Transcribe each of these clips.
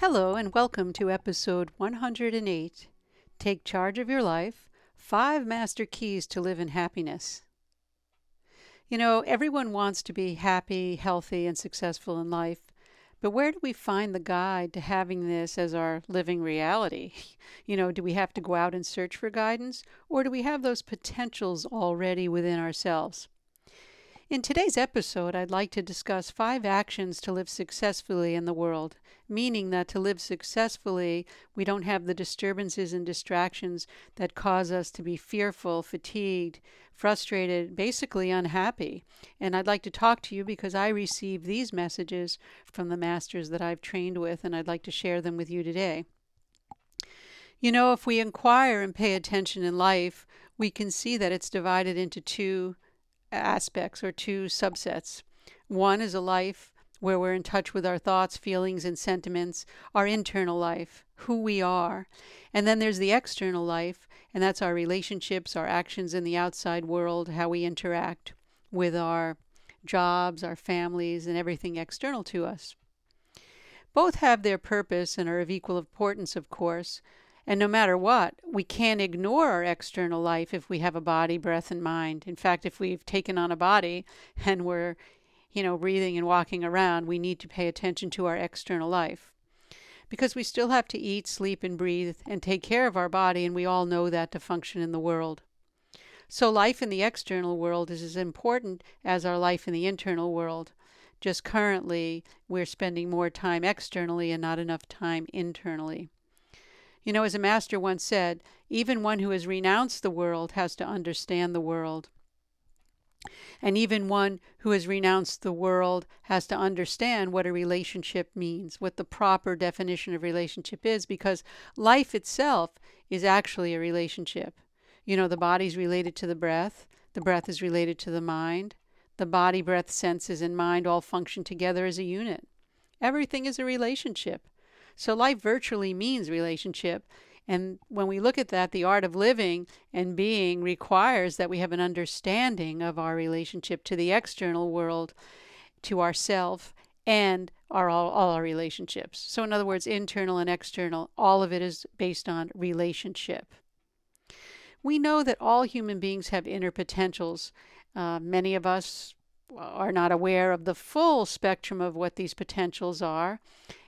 Hello, and welcome to episode 108 Take Charge of Your Life Five Master Keys to Live in Happiness. You know, everyone wants to be happy, healthy, and successful in life, but where do we find the guide to having this as our living reality? You know, do we have to go out and search for guidance, or do we have those potentials already within ourselves? In today's episode, I'd like to discuss five actions to live successfully in the world, meaning that to live successfully, we don't have the disturbances and distractions that cause us to be fearful, fatigued, frustrated, basically unhappy. And I'd like to talk to you because I receive these messages from the masters that I've trained with, and I'd like to share them with you today. You know, if we inquire and pay attention in life, we can see that it's divided into two aspects or two subsets. One is a life where we're in touch with our thoughts, feelings, and sentiments, our internal life, who we are. And then there's the external life, and that's our relationships, our actions in the outside world, how we interact with our jobs, our families, and everything external to us. Both have their purpose and are of equal importance, of course, and no matter what, we can't ignore our external life if we have a body, breath, and mind. In fact, if we've taken on a body and we're, you know, breathing and walking around, we need to pay attention to our external life. Because we still have to eat, sleep, and breathe and take care of our body, and we all know that to function in the world. So, life in the external world is as important as our life in the internal world. Just currently, we're spending more time externally and not enough time internally. You know, as a master once said, even one who has renounced the world has to understand the world. And even one who has renounced the world has to understand what a relationship means, what the proper definition of relationship is, because life itself is actually a relationship. You know, the body's related to the breath, the breath is related to the mind. The body, breath, senses, and mind all function together as a unit. Everything is a relationship. So life virtually means relationship. And when we look at that, the art of living and being requires that we have an understanding of our relationship to the external world, to ourself, and our all, all our relationships. So in other words, internal and external, all of it is based on relationship. We know that all human beings have inner potentials. Uh, many of us are not aware of the full spectrum of what these potentials are.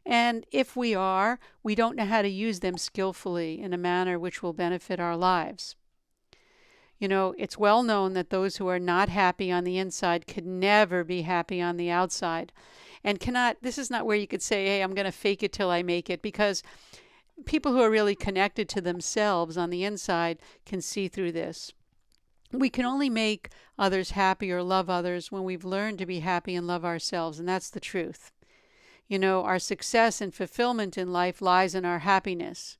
And if we are, we don't know how to use them skillfully in a manner which will benefit our lives. You know, it's well known that those who are not happy on the inside could never be happy on the outside. And cannot, this is not where you could say, hey, I'm going to fake it till I make it, because people who are really connected to themselves on the inside can see through this. We can only make others happy or love others when we've learned to be happy and love ourselves, and that's the truth. You know, our success and fulfillment in life lies in our happiness.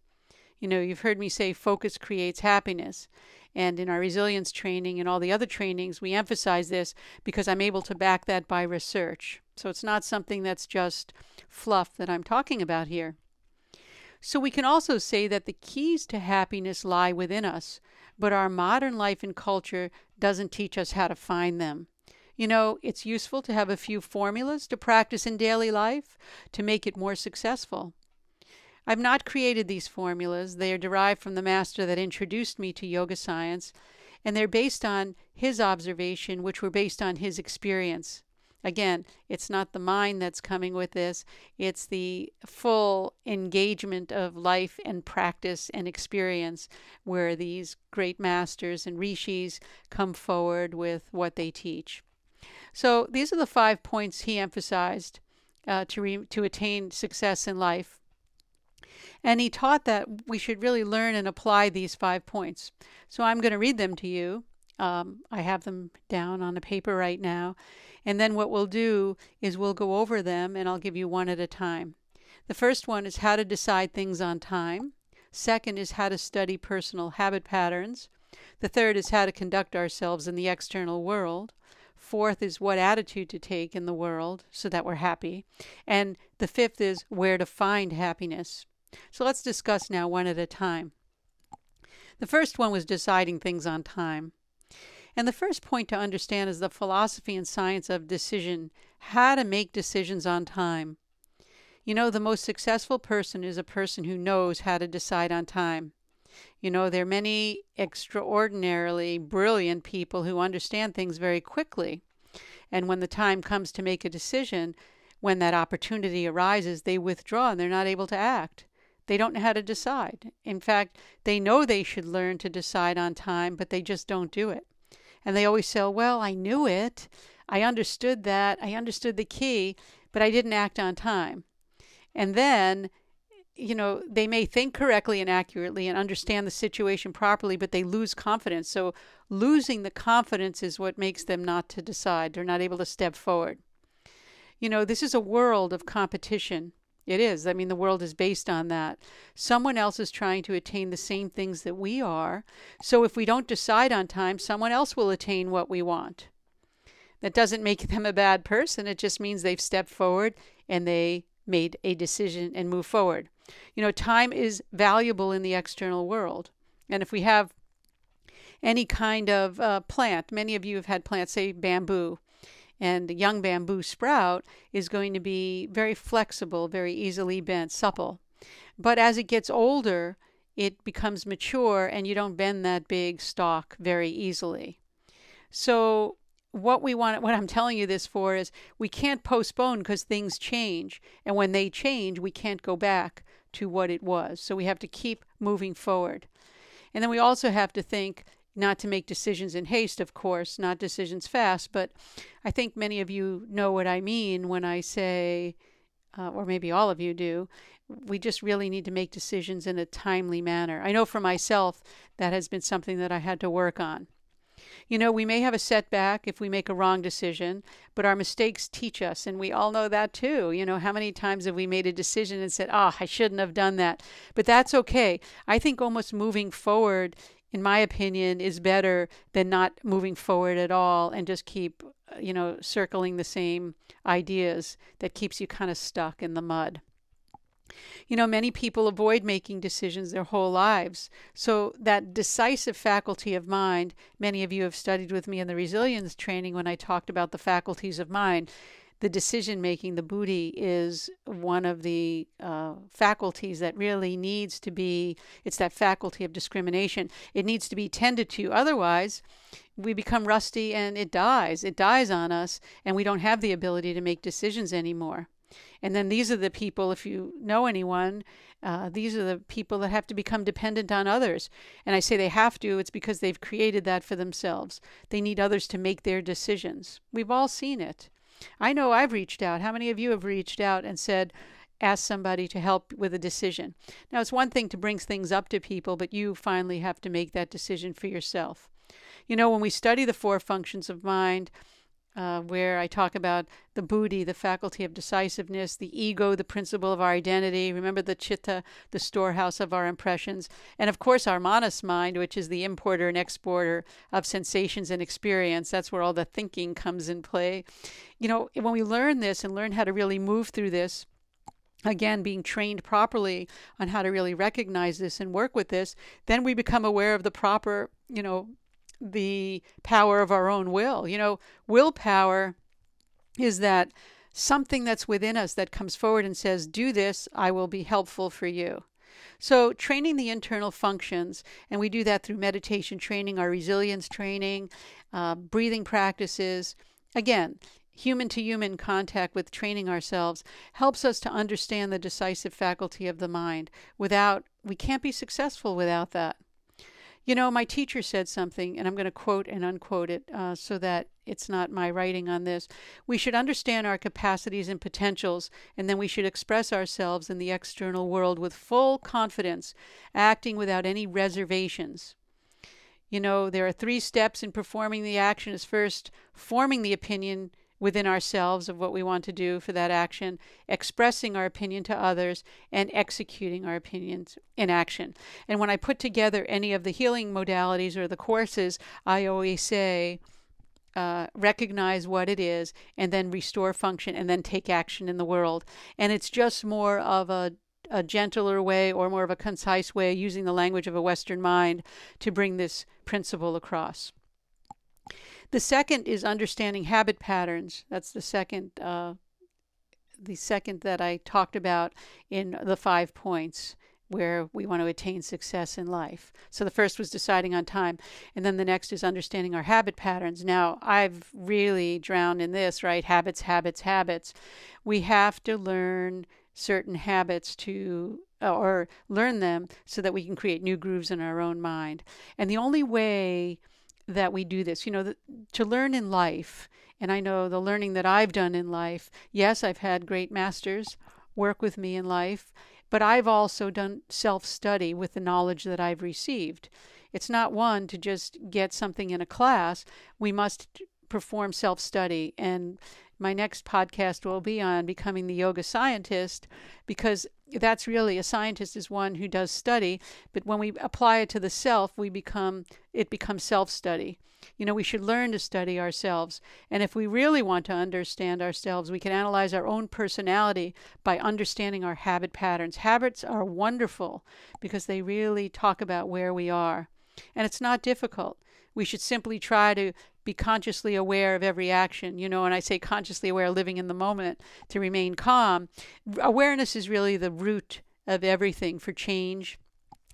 You know, you've heard me say focus creates happiness. And in our resilience training and all the other trainings, we emphasize this because I'm able to back that by research. So it's not something that's just fluff that I'm talking about here. So we can also say that the keys to happiness lie within us, but our modern life and culture doesn't teach us how to find them. You know, it's useful to have a few formulas to practice in daily life to make it more successful. I've not created these formulas. They are derived from the master that introduced me to yoga science, and they're based on his observation, which were based on his experience. Again, it's not the mind that's coming with this, it's the full engagement of life and practice and experience where these great masters and rishis come forward with what they teach. So these are the five points he emphasized uh, to, re- to attain success in life. And he taught that we should really learn and apply these five points. So I'm going to read them to you. Um, I have them down on a paper right now. And then what we'll do is we'll go over them and I'll give you one at a time. The first one is how to decide things on time. Second is how to study personal habit patterns. The third is how to conduct ourselves in the external world. Fourth is what attitude to take in the world so that we're happy. And the fifth is where to find happiness. So let's discuss now one at a time. The first one was deciding things on time. And the first point to understand is the philosophy and science of decision, how to make decisions on time. You know, the most successful person is a person who knows how to decide on time. You know, there are many extraordinarily brilliant people who understand things very quickly. And when the time comes to make a decision, when that opportunity arises, they withdraw and they're not able to act. They don't know how to decide. In fact, they know they should learn to decide on time, but they just don't do it. And they always say, Well, I knew it. I understood that. I understood the key, but I didn't act on time. And then, you know, they may think correctly and accurately and understand the situation properly, but they lose confidence. So losing the confidence is what makes them not to decide. They're not able to step forward. You know, this is a world of competition. It is. I mean, the world is based on that. Someone else is trying to attain the same things that we are. So if we don't decide on time, someone else will attain what we want. That doesn't make them a bad person. It just means they've stepped forward and they made a decision and move forward. You know, time is valuable in the external world. And if we have any kind of uh, plant, many of you have had plants, say bamboo, and young bamboo sprout is going to be very flexible, very easily bent, supple. But as it gets older, it becomes mature and you don't bend that big stalk very easily. So what we want what I'm telling you this for is we can't postpone because things change and when they change we can't go back to what it was. So we have to keep moving forward. And then we also have to think not to make decisions in haste, of course, not decisions fast, but I think many of you know what I mean when I say, uh, or maybe all of you do, we just really need to make decisions in a timely manner. I know for myself that has been something that I had to work on. You know, we may have a setback if we make a wrong decision, but our mistakes teach us, and we all know that too. You know, how many times have we made a decision and said, oh, I shouldn't have done that? But that's okay. I think almost moving forward, in my opinion, is better than not moving forward at all and just keep, uh, you know, circling the same ideas that keeps you kind of stuck in the mud. You know, many people avoid making decisions their whole lives. So, that decisive faculty of mind, many of you have studied with me in the resilience training when I talked about the faculties of mind. The decision making, the buddhi is one of the uh, faculties that really needs to be, it's that faculty of discrimination. It needs to be tended to. Otherwise, we become rusty and it dies. It dies on us, and we don't have the ability to make decisions anymore. And then these are the people, if you know anyone, uh, these are the people that have to become dependent on others. And I say they have to, it's because they've created that for themselves. They need others to make their decisions. We've all seen it. I know I've reached out. How many of you have reached out and said, ask somebody to help with a decision? Now, it's one thing to bring things up to people, but you finally have to make that decision for yourself. You know, when we study the four functions of mind, uh, where I talk about the buddhi, the faculty of decisiveness, the ego, the principle of our identity. Remember the chitta, the storehouse of our impressions. And of course, our manas mind, which is the importer and exporter of sensations and experience. That's where all the thinking comes in play. You know, when we learn this and learn how to really move through this, again being trained properly on how to really recognize this and work with this then we become aware of the proper you know the power of our own will. You know, willpower is that something that's within us that comes forward and says, Do this, I will be helpful for you. So, training the internal functions, and we do that through meditation training, our resilience training, uh, breathing practices. Again, human to human contact with training ourselves helps us to understand the decisive faculty of the mind. Without, we can't be successful without that. You know, my teacher said something, and I'm going to quote and unquote it uh, so that it's not my writing on this. We should understand our capacities and potentials, and then we should express ourselves in the external world with full confidence, acting without any reservations. You know, there are three steps in performing the action. Is first forming the opinion within ourselves of what we want to do for that action, expressing our opinion to others, and executing our opinions in action. And when I put together any of the healing modalities or the courses, I always say, uh, recognize what it is and then restore function and then take action in the world. And it's just more of a, a gentler way or more of a concise way using the language of a Western mind to bring this principle across. The second is understanding habit patterns. That's the second uh, the second that I talked about in the five points where we want to attain success in life. So the first was deciding on time, and then the next is understanding our habit patterns. Now, I've really drowned in this, right? Habits, habits, habits. We have to learn certain habits to or learn them so that we can create new grooves in our own mind. And the only way that we do this. You know, the, to learn in life, and I know the learning that I've done in life, yes, I've had great masters work with me in life, but I've also done self study with the knowledge that I've received. It's not one to just get something in a class, we must perform self study. And my next podcast will be on becoming the yoga scientist because that's really a scientist is one who does study but when we apply it to the self we become it becomes self study you know we should learn to study ourselves and if we really want to understand ourselves we can analyze our own personality by understanding our habit patterns. Habits are wonderful because they really talk about where we are and it's not difficult. We should simply try to be consciously aware of every action. You know, and I say consciously aware, living in the moment to remain calm. Awareness is really the root of everything for change,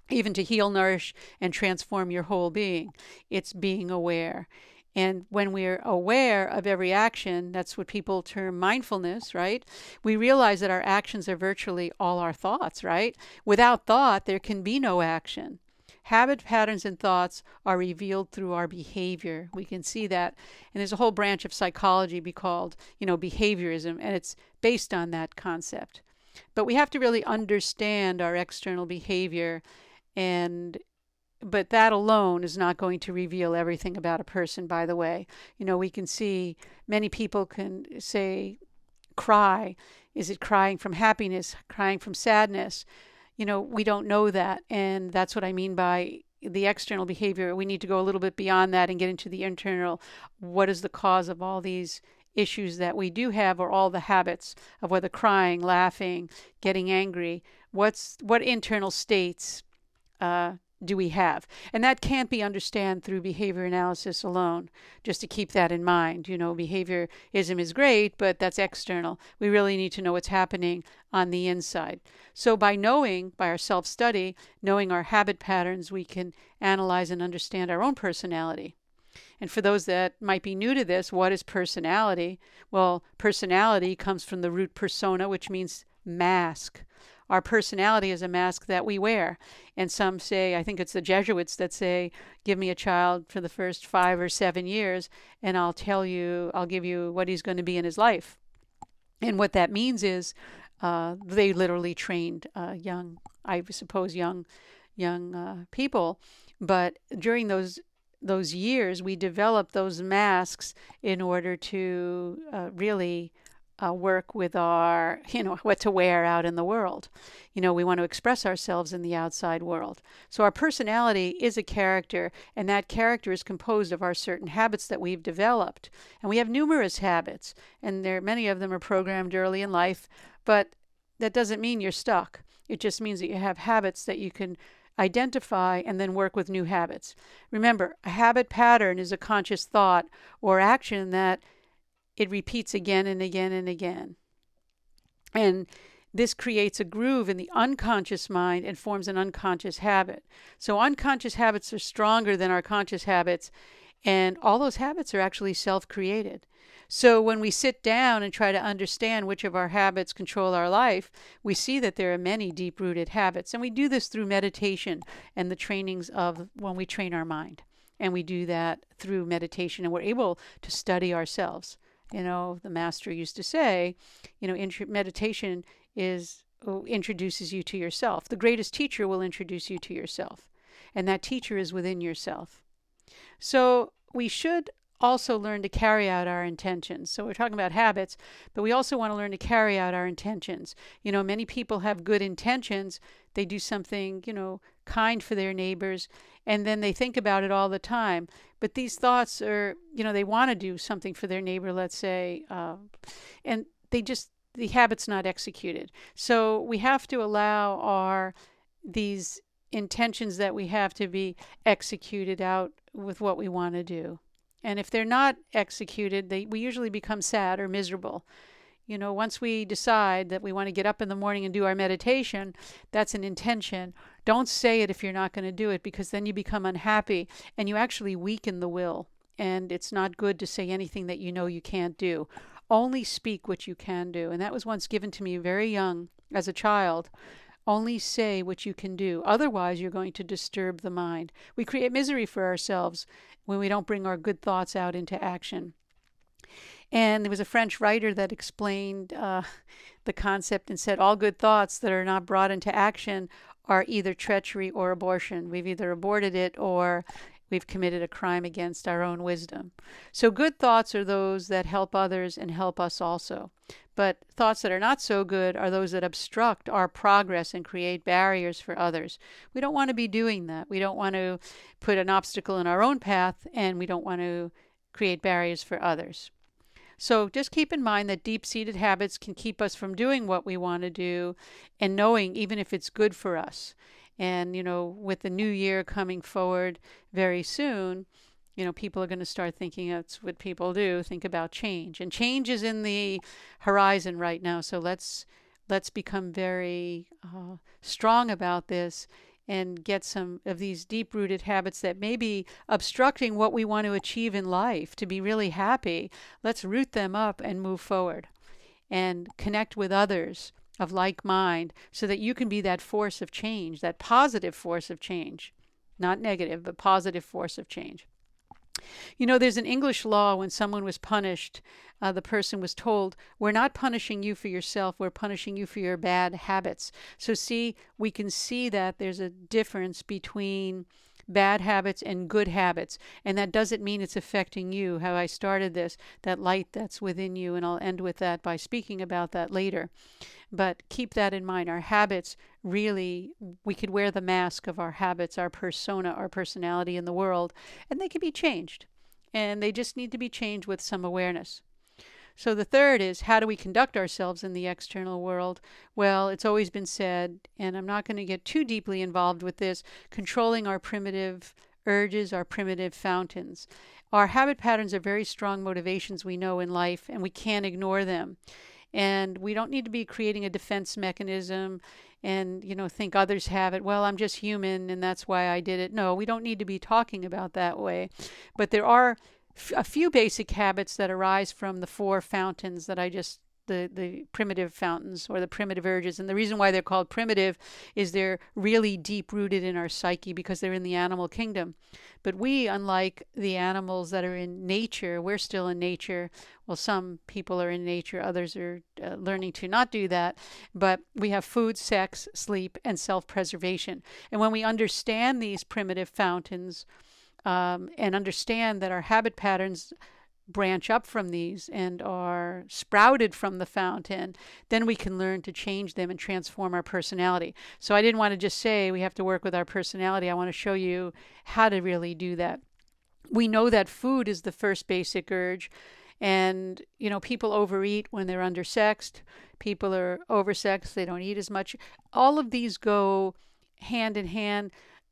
even to heal, nourish, and transform your whole being. It's being aware. And when we're aware of every action, that's what people term mindfulness, right? We realize that our actions are virtually all our thoughts, right? Without thought, there can be no action. Habit patterns and thoughts are revealed through our behavior. We can see that. And there's a whole branch of psychology be called, you know, behaviorism, and it's based on that concept. But we have to really understand our external behavior and but that alone is not going to reveal everything about a person by the way you know we can see many people can say cry is it crying from happiness crying from sadness you know, we don't know that. And that's what I mean by the external behavior. We need to go a little bit beyond that and get into the internal. What is the cause of all these issues that we do have or all the habits of whether crying, laughing, getting angry? What's what internal states uh, do we have? And that can't be understood through behavior analysis alone, just to keep that in mind. You know, behaviorism is great, but that's external. We really need to know what's happening on the inside. So, by knowing, by our self study, knowing our habit patterns, we can analyze and understand our own personality. And for those that might be new to this, what is personality? Well, personality comes from the root persona, which means mask our personality is a mask that we wear. And some say, I think it's the Jesuits that say, give me a child for the first five or seven years, and I'll tell you, I'll give you what he's going to be in his life. And what that means is uh, they literally trained uh, young, I suppose, young, young uh, people. But during those those years, we developed those masks in order to uh, really uh, work with our, you know, what to wear out in the world. You know, we want to express ourselves in the outside world. So our personality is a character, and that character is composed of our certain habits that we've developed. And we have numerous habits, and there many of them are programmed early in life, but that doesn't mean you're stuck. It just means that you have habits that you can identify and then work with new habits. Remember, a habit pattern is a conscious thought or action that it repeats again and again and again. And this creates a groove in the unconscious mind and forms an unconscious habit. So, unconscious habits are stronger than our conscious habits, and all those habits are actually self created. So, when we sit down and try to understand which of our habits control our life, we see that there are many deep rooted habits. And we do this through meditation and the trainings of when we train our mind. And we do that through meditation, and we're able to study ourselves. You know, the master used to say, you know, meditation is oh, introduces you to yourself. The greatest teacher will introduce you to yourself, and that teacher is within yourself. So we should also learn to carry out our intentions. So we're talking about habits, but we also want to learn to carry out our intentions. You know, many people have good intentions. They do something, you know, kind for their neighbors, and then they think about it all the time. But these thoughts are, you know, they want to do something for their neighbor, let's say, uh, and they just the habit's not executed. So we have to allow our these intentions that we have to be executed out with what we want to do. And if they're not executed, they, we usually become sad or miserable. You know, once we decide that we want to get up in the morning and do our meditation, that's an intention. Don't say it if you're not going to do it because then you become unhappy and you actually weaken the will. And it's not good to say anything that you know you can't do. Only speak what you can do. And that was once given to me very young as a child. Only say what you can do. Otherwise, you're going to disturb the mind. We create misery for ourselves when we don't bring our good thoughts out into action. And there was a French writer that explained uh, the concept and said all good thoughts that are not brought into action are either treachery or abortion. We've either aborted it or we've committed a crime against our own wisdom. So, good thoughts are those that help others and help us also. But thoughts that are not so good are those that obstruct our progress and create barriers for others. We don't want to be doing that. We don't want to put an obstacle in our own path, and we don't want to create barriers for others. So just keep in mind that deep seated habits can keep us from doing what we want to do and knowing even if it's good for us. And, you know, with the new year coming forward very soon, you know, people are going to start thinking that's what people do, think about change. And change is in the horizon right now. So let's let's become very uh, strong about this and get some of these deep rooted habits that may be obstructing what we want to achieve in life to be really happy. Let's root them up and move forward and connect with others of like mind so that you can be that force of change, that positive force of change. Not negative, but positive force of change. You know, there's an English law when someone was punished, uh, the person was told, We're not punishing you for yourself, we're punishing you for your bad habits. So, see, we can see that there's a difference between bad habits and good habits. And that doesn't mean it's affecting you, how I started this, that light that's within you. And I'll end with that by speaking about that later. But keep that in mind. Our habits really, we could wear the mask of our habits, our persona, our personality in the world, and they can be changed. And they just need to be changed with some awareness. So the third is how do we conduct ourselves in the external world? Well, it's always been said, and I'm not going to get too deeply involved with this, controlling our primitive urges, our primitive fountains. Our habit patterns are very strong motivations we know in life, and we can't ignore them. And we don't need to be creating a defense mechanism and, you know, think others have it. Well, I'm just human and that's why I did it. No, we don't need to be talking about that way. But there are a few basic habits that arise from the four fountains that I just the the primitive fountains or the primitive urges. And the reason why they're called primitive is they're really deep rooted in our psyche because they're in the animal kingdom. But we unlike the animals that are in nature we're still in nature. Well some people are in nature others are uh, learning to not do that. But we have food sex sleep and self-preservation. And when we understand these primitive fountains um, and understand that our habit patterns branch up from these and are sprouted from the fountain, then we can learn to change them and transform our personality. So I didn't want to just say we have to work with our personality. I want to show you how to really do that. We know that food is the first basic urge. And, you know, people overeat when they're undersexed. People are oversexed. They don't eat as much. All of these go hand in hand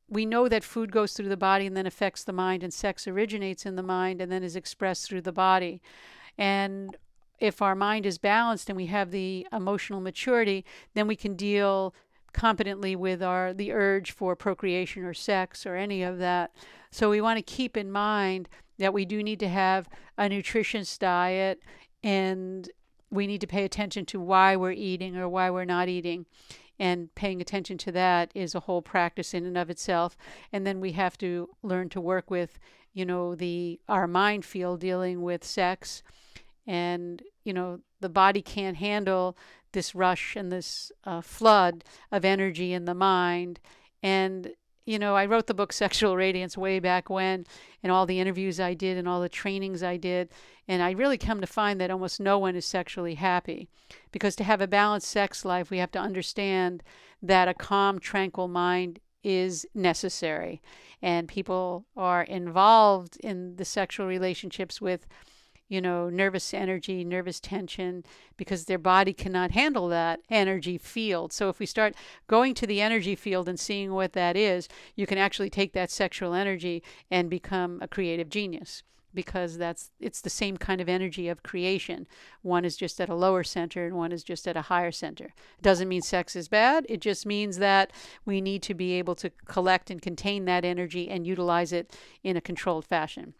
we know that food goes through the body and then affects the mind, and sex originates in the mind and then is expressed through the body. And if our mind is balanced and we have the emotional maturity, then we can deal competently with our the urge for procreation or sex or any of that. So we want to keep in mind that we do need to have a nutritious diet and we need to pay attention to why we're eating or why we're not eating and paying attention to that is a whole practice in and of itself. And then we have to learn to work with you know the our mind field dealing with sex. And you know the body can't handle this rush and this uh, flood of energy in the mind. And you know, I wrote the book Sexual Radiance way back when, and all the interviews I did and all the trainings I did. And I really come to find that almost no one is sexually happy. Because to have a balanced sex life, we have to understand that a calm, tranquil mind is necessary. And people are involved in the sexual relationships with you know, nervous energy, nervous tension, because their body cannot handle that energy field. So if we start going to the energy field and seeing what that is, you can actually take that sexual energy and become a creative genius because that's it's the same kind of energy of creation. One is just at a lower center and one is just at a higher center. It doesn't mean sex is bad. It just means that we need to be able to collect and contain that energy and utilize it in a controlled fashion.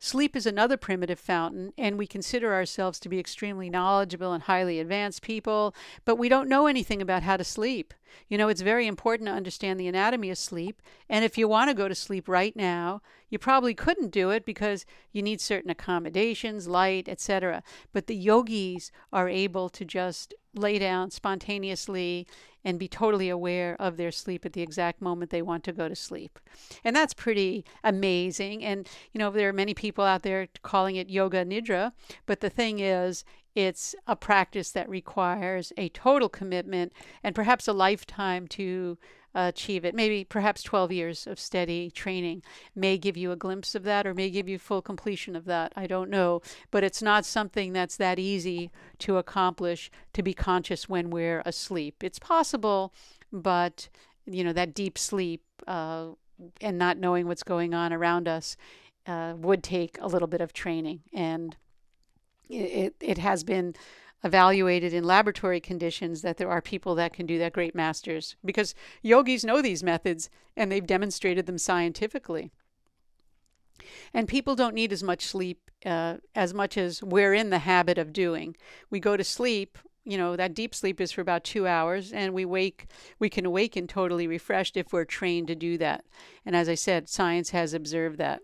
Sleep is another primitive fountain, and we consider ourselves to be extremely knowledgeable and highly advanced people, but we don't know anything about how to sleep. You know, it's very important to understand the anatomy of sleep, and if you want to go to sleep right now, you probably couldn't do it because you need certain accommodations, light, etc. But the yogis are able to just lay down spontaneously and be totally aware of their sleep at the exact moment they want to go to sleep. And that's pretty amazing. And, you know, there are many people out there calling it yoga nidra, but the thing is, it's a practice that requires a total commitment and perhaps a lifetime to achieve it. Maybe perhaps 12 years of steady training may give you a glimpse of that or may give you full completion of that. I don't know. But it's not something that's that easy to accomplish to be conscious when we're asleep. It's possible, but you know, that deep sleep uh, and not knowing what's going on around us uh, would take a little bit of training. And it, it has been evaluated in laboratory conditions that there are people that can do that great masters because yogis know these methods and they've demonstrated them scientifically. And people don't need as much sleep uh, as much as we're in the habit of doing. We go to sleep, you know, that deep sleep is for about two hours, and we wake, we can awaken totally refreshed if we're trained to do that. And as I said, science has observed that.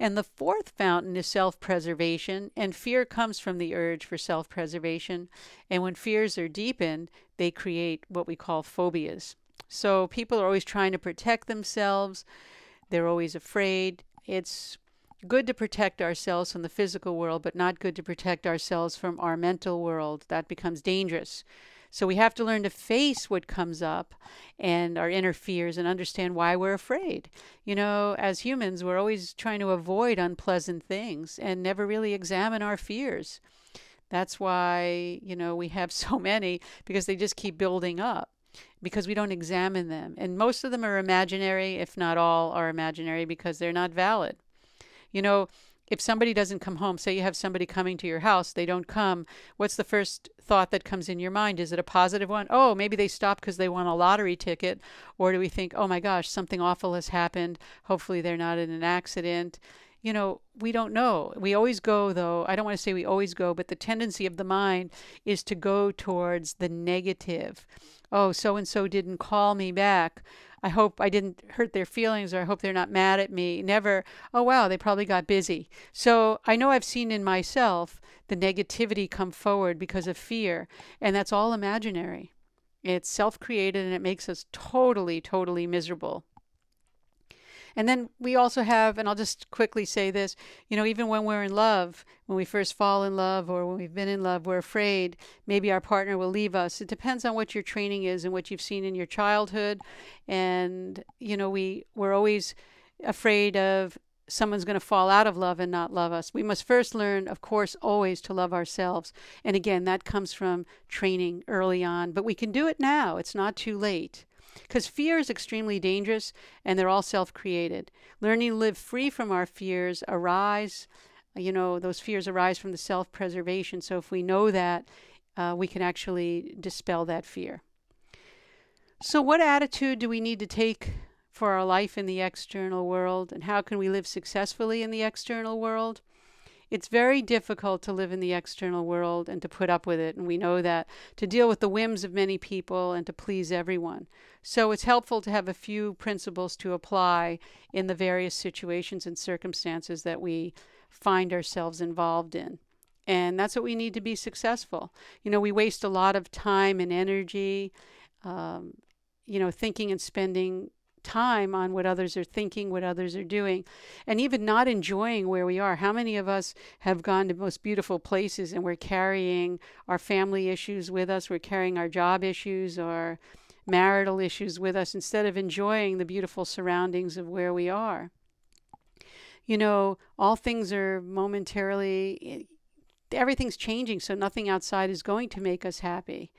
And the fourth fountain is self preservation, and fear comes from the urge for self preservation. And when fears are deepened, they create what we call phobias. So people are always trying to protect themselves, they're always afraid. It's good to protect ourselves from the physical world, but not good to protect ourselves from our mental world. That becomes dangerous. So we have to learn to face what comes up and our inner fears and understand why we're afraid. You know, as humans, we're always trying to avoid unpleasant things and never really examine our fears. That's why, you know, we have so many because they just keep building up because we don't examine them. And most of them are imaginary, if not all are imaginary, because they're not valid. You know, if somebody doesn't come home, say you have somebody coming to your house, they don't come, what's the first thought that comes in your mind? Is it a positive one? Oh, maybe they stopped because they won a lottery ticket. Or do we think, oh my gosh, something awful has happened. Hopefully they're not in an accident. You know, we don't know. We always go, though, I don't want to say we always go, but the tendency of the mind is to go towards the negative. Oh, so and so didn't call me back. I hope I didn't hurt their feelings or I hope they're not mad at me. Never, oh wow, they probably got busy. So I know I've seen in myself the negativity come forward because of fear, and that's all imaginary. It's self created and it makes us totally, totally miserable. And then we also have, and I'll just quickly say this you know, even when we're in love, when we first fall in love or when we've been in love, we're afraid maybe our partner will leave us. It depends on what your training is and what you've seen in your childhood. And, you know, we, we're always afraid of someone's going to fall out of love and not love us. We must first learn, of course, always to love ourselves. And again, that comes from training early on, but we can do it now. It's not too late. Because fear is extremely dangerous and they're all self created. Learning to live free from our fears arise, you know, those fears arise from the self preservation. So if we know that, uh, we can actually dispel that fear. So, what attitude do we need to take for our life in the external world, and how can we live successfully in the external world? It's very difficult to live in the external world and to put up with it, and we know that, to deal with the whims of many people and to please everyone. So it's helpful to have a few principles to apply in the various situations and circumstances that we find ourselves involved in. And that's what we need to be successful. You know, we waste a lot of time and energy, um, you know, thinking and spending time on what others are thinking, what others are doing, and even not enjoying where we are. How many of us have gone to most beautiful places and we're carrying our family issues with us, we're carrying our job issues, our marital issues with us instead of enjoying the beautiful surroundings of where we are? You know, all things are momentarily, everything's changing, so nothing outside is going to make us happy.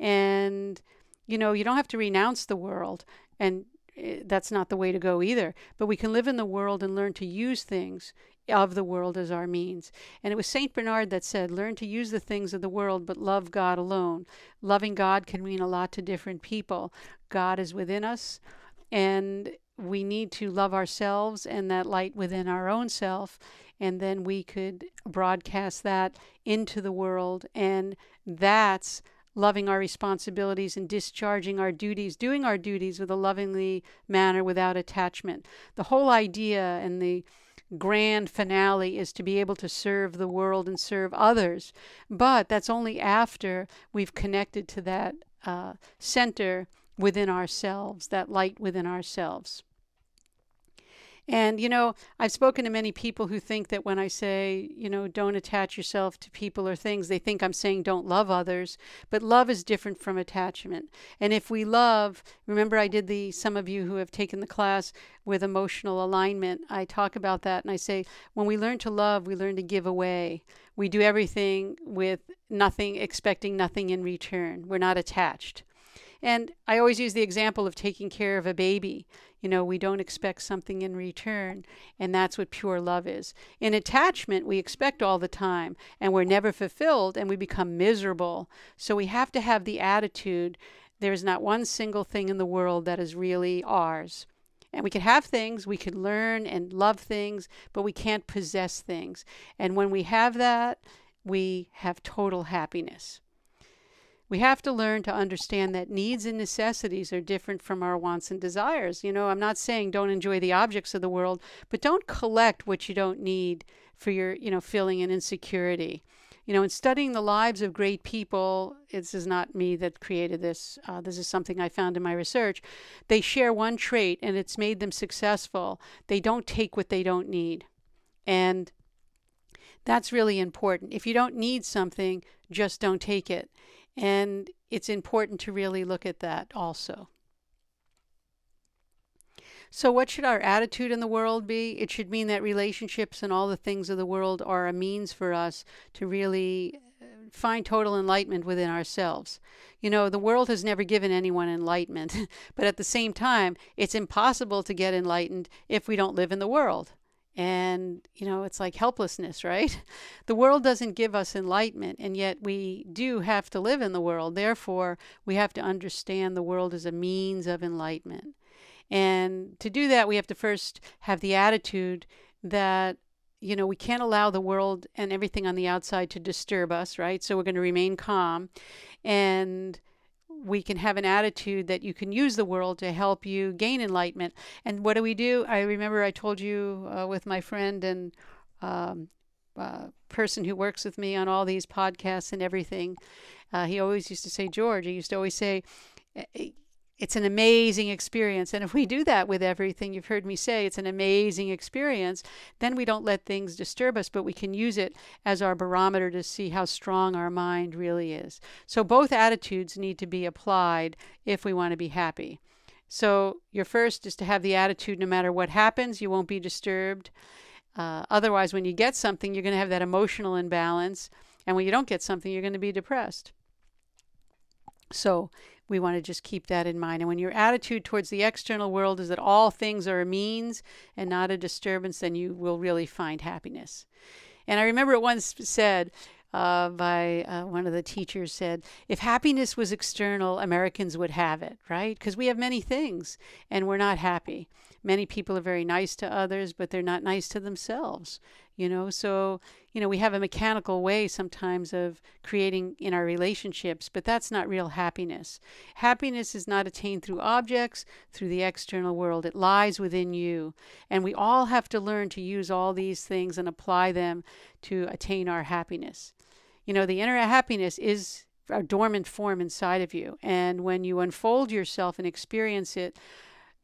And, you know, you don't have to renounce the world and Eh, Eh, that's not the way to go either. But we can live in the world and learn to use things of the world as our means. And it was St. Bernard that said, Learn to use the things of the world, but love God alone. Loving God can mean a lot to different people. God is within us, and we need to love ourselves and that light within our own self. And then we could broadcast that into the world. And that's loving our responsibilities and discharging our duties, doing our duties with a lovingly manner without attachment. The whole idea and the grand finale is to be able to serve the world and serve others. But that's only after we've connected to that uh, center within ourselves, that light within ourselves. And, you know, I've spoken to many people who think that when I say, you know, don't attach yourself to people or things, they think I'm saying don't love others. But love is different from attachment. And if we love, remember I did the, some of you who have taken the class with emotional alignment, I talk about that and I say, when we learn to love, we learn to give away. We do everything with nothing, expecting nothing in return. We're not attached. And I always use the example of taking care of a baby. You know, we don't expect something in return, and that's what pure love is. In attachment, we expect all the time, and we're never fulfilled, and we become miserable. So we have to have the attitude there's not one single thing in the world that is really ours. And we can have things, we can learn and love things, but we can't possess things. And when we have that, we have total happiness. We have to learn to understand that needs and necessities are different from our wants and desires. You know, I'm not saying don't enjoy the objects of the world, but don't collect what you don't need for your, you know, feeling an insecurity. You know, in studying the lives of great people, this is not me that created this. Uh, this is something I found in my research. They share one trait, and it's made them successful. They don't take what they don't need. And that's really important. If you don't need something, just don't take it. And it's important to really look at that also. So, what should our attitude in the world be? It should mean that relationships and all the things of the world are a means for us to really uh, find total enlightenment within ourselves. You know, the world has never given anyone enlightenment, but at the same time, it's impossible to get enlightened if we don't live in the world. And, you know, it's like helplessness, right? The world doesn't give us enlightenment, and yet we do have to live in the world. Therefore, we have to understand the world as a means of enlightenment. And to do that, we have to first have the attitude that, you know, we can't allow the world and everything on the outside to disturb us, right? So we're going to remain calm. And we can have an attitude that you can use the world to help you gain enlightenment. And what do we do? I remember I told you uh, with my friend and um, uh, person who works with me on all these podcasts and everything. Uh, he always used to say, George, he used to always say, it's an amazing experience. And if we do that with everything you've heard me say, it's an amazing experience, then we don't let things disturb us, but we can use it as our barometer to see how strong our mind really is. So both attitudes need to be applied if we want to be happy. So your first is to have the attitude no matter what happens, you won't be disturbed. Uh, otherwise, when you get something, you're going to have that emotional imbalance. And when you don't get something, you're going to be depressed. So we want to just keep that in mind. And when your attitude towards the external world is that all things are a means and not a disturbance, then you will really find happiness. And I remember it once said uh, by uh, one of the teachers said, if happiness was external, Americans would have it, right? Because we have many things and we're not happy. Many people are very nice to others, but they're not nice to themselves you know? So you know we have a mechanical way sometimes of creating in our relationships but that's not real happiness. Happiness is not attained through objects through the external world. It lies within you. And we all have to learn to use all these things and apply them to attain our happiness. You know the inner happiness is a dormant form inside of you. And when you unfold yourself and experience it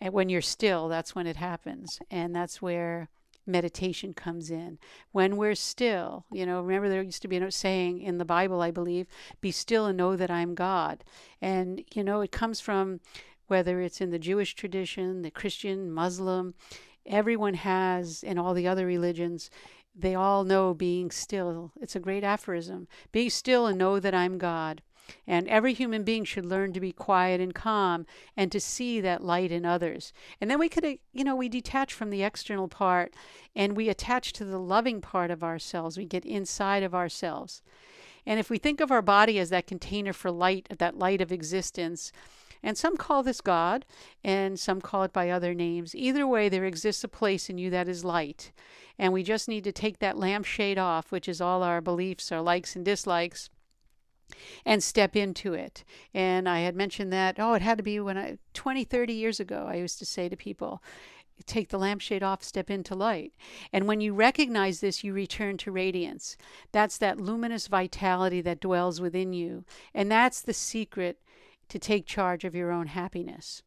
And when you're still, that's when it happens. And that's where meditation comes in. When we're still, you know, remember there used to be a saying in the Bible, I believe, be still and know that I'm God. And, you know, it comes from whether it's in the Jewish tradition, the Christian, Muslim, everyone has in all the other religions, they all know being still. It's a great aphorism. Be still and know that I'm God. And every human being should learn to be quiet and calm and to see that light in others. And then we could, uh, you know, we detach from the external part and we attach to the loving part of ourselves. We get inside of ourselves. And if we think of our body as that container for light, that light of existence, and some call this God, and some call it by other names. Either way, there exists a place in you that is light. And we just need to take that lampshade off, which is all our beliefs, our likes and dislikes, and step into it. And I had mentioned that, oh, it had to be when I, 20, 30 years ago, I used to say to people, take the lampshade off, step into light. And when you recognize this, you return to radiance. That's that luminous vitality that dwells within you. And that's the secret to take charge of your own happiness.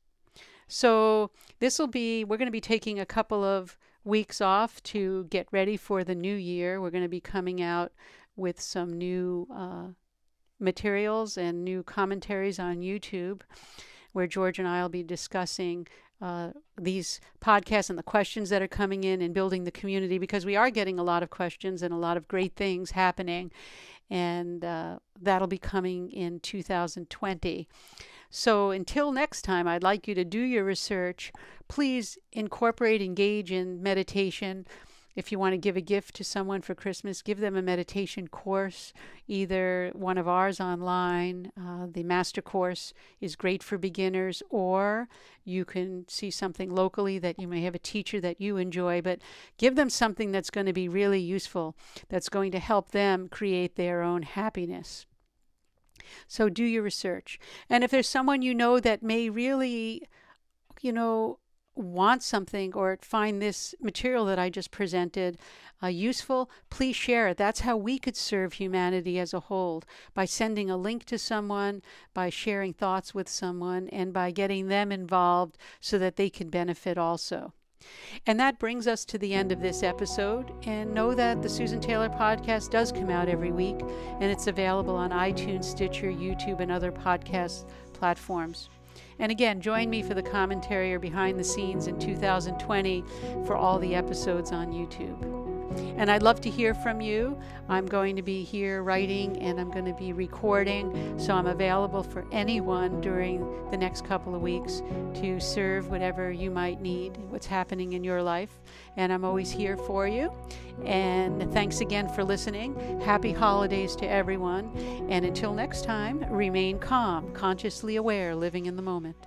So, this will be, we're going to be taking a couple of weeks off to get ready for the new year. We're going to be coming out with some new uh, materials and new commentaries on YouTube where George and I will be discussing uh, these podcasts and the questions that are coming in and building the community because we are getting a lot of questions and a lot of great things happening and uh, that'll be coming in 2020. So until next time, I'd like you to do your research. Please incorporate, engage in meditation. If you want to give a gift to someone for Christmas, give them a meditation course, either one of ours online. Uh, the master course is great for beginners, or you can see something locally that you may have a teacher that you enjoy, but give them something that's going to be really useful, that's going to help them create their own happiness. So do your research. And if there's someone you know that may really, you know, want something or find this material that I just presented uh, useful, please share it. That's how we could serve humanity as a whole by sending a link to someone, by sharing thoughts with someone, and by getting them involved so that they can benefit also. And that brings us to the end of this episode. And know that the Susan Taylor podcast does come out every week, and it's available on iTunes, Stitcher, YouTube, and other podcast platforms. And again, join me for the commentary or behind the scenes in 2020 for all the episodes on YouTube. And I'd love to hear from you. I'm going to be here writing and I'm going to be recording, so I'm available for anyone during the next couple of weeks to serve whatever you might need, what's happening in your life. And I'm always here for you. And thanks again for listening. Happy holidays to everyone. And until next time, remain calm, consciously aware, living in the moment.